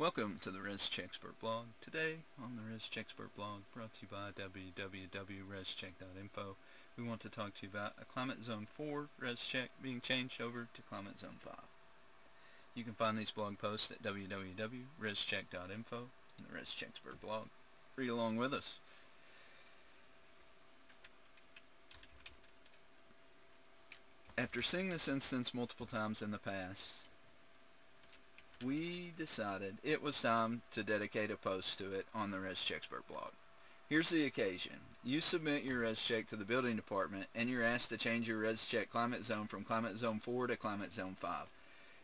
Welcome to the ResCheckspert blog. Today on the ResCheckspert blog, brought to you by www.rescheck.info, we want to talk to you about a Climate Zone 4 ResCheck being changed over to Climate Zone 5. You can find these blog posts at www.rescheck.info and the ResCheckspert blog. Read along with us. After seeing this instance multiple times in the past, we decided it was time to dedicate a post to it on the ResCheckspert blog. Here's the occasion. You submit your ResCheck to the building department and you're asked to change your ResCheck climate zone from climate zone 4 to climate zone 5.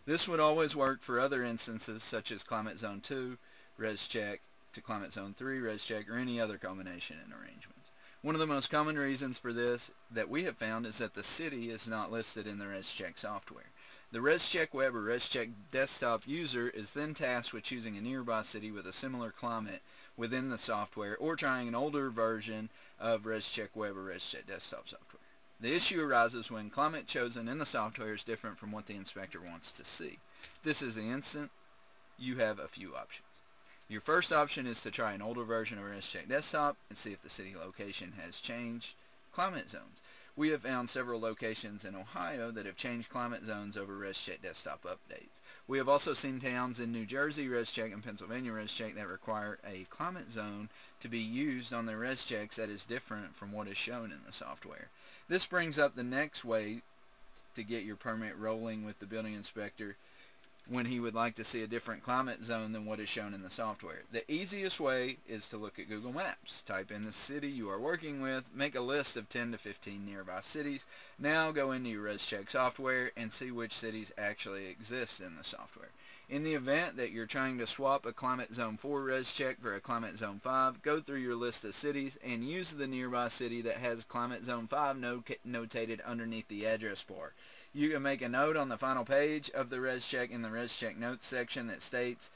This would always work for other instances such as climate zone 2, ResCheck to climate zone 3, ResCheck, or any other combination and arrangements. One of the most common reasons for this that we have found is that the city is not listed in the ResCheck software. The ResCheck Web or ResCheck Desktop user is then tasked with choosing a nearby city with a similar climate within the software or trying an older version of ResCheck Web or ResCheck Desktop software. The issue arises when climate chosen in the software is different from what the inspector wants to see. This is the instant, you have a few options. Your first option is to try an older version of ResCheck Desktop and see if the city location has changed climate zones. We have found several locations in Ohio that have changed climate zones over ResCheck desktop updates. We have also seen towns in New Jersey ResCheck and Pennsylvania ResCheck that require a climate zone to be used on their ResChecks that is different from what is shown in the software. This brings up the next way to get your permit rolling with the building inspector when he would like to see a different climate zone than what is shown in the software. The easiest way is to look at Google Maps. Type in the city you are working with, make a list of 10 to 15 nearby cities. Now go into your ResCheck software and see which cities actually exist in the software. In the event that you're trying to swap a Climate Zone 4 ResCheck for a Climate Zone 5, go through your list of cities and use the nearby city that has Climate Zone 5 notated underneath the address bar. You can make a note on the final page of the ResCheck in the ResCheck Notes section that states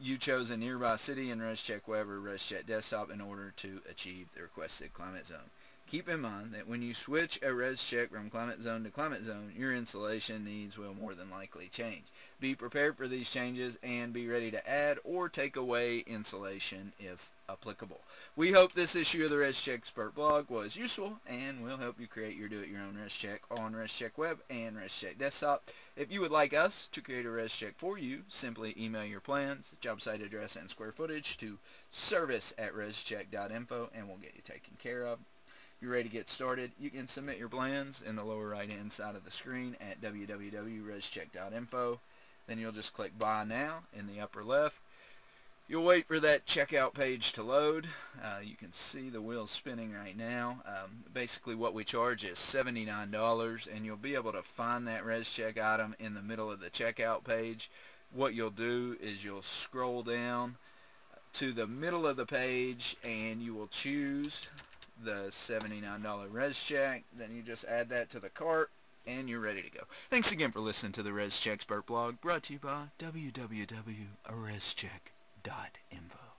you chose a nearby city in ResCheck Web or ResCheck Desktop in order to achieve the requested climate zone. Keep in mind that when you switch a ResCheck from climate zone to climate zone, your insulation needs will more than likely change. Be prepared for these changes and be ready to add or take away insulation if applicable. We hope this issue of the ResCheck ResCheckspert blog was useful and will help you create your do-it-your-own ResCheck on ResCheck Web and ResCheck Desktop. If you would like us to create a ResCheck for you, simply email your plans, job site address, and square footage to service at rescheck.info and we'll get you taken care of you're ready to get started, you can submit your plans in the lower right hand side of the screen at www.rescheck.info. Then you'll just click Buy Now in the upper left. You'll wait for that checkout page to load. Uh, you can see the wheels spinning right now. Um, basically what we charge is $79 and you'll be able to find that ResCheck item in the middle of the checkout page. What you'll do is you'll scroll down to the middle of the page and you will choose the $79 ResCheck. Then you just add that to the cart and you're ready to go. Thanks again for listening to the ResCheckspert blog brought to you by www.rescheck.info.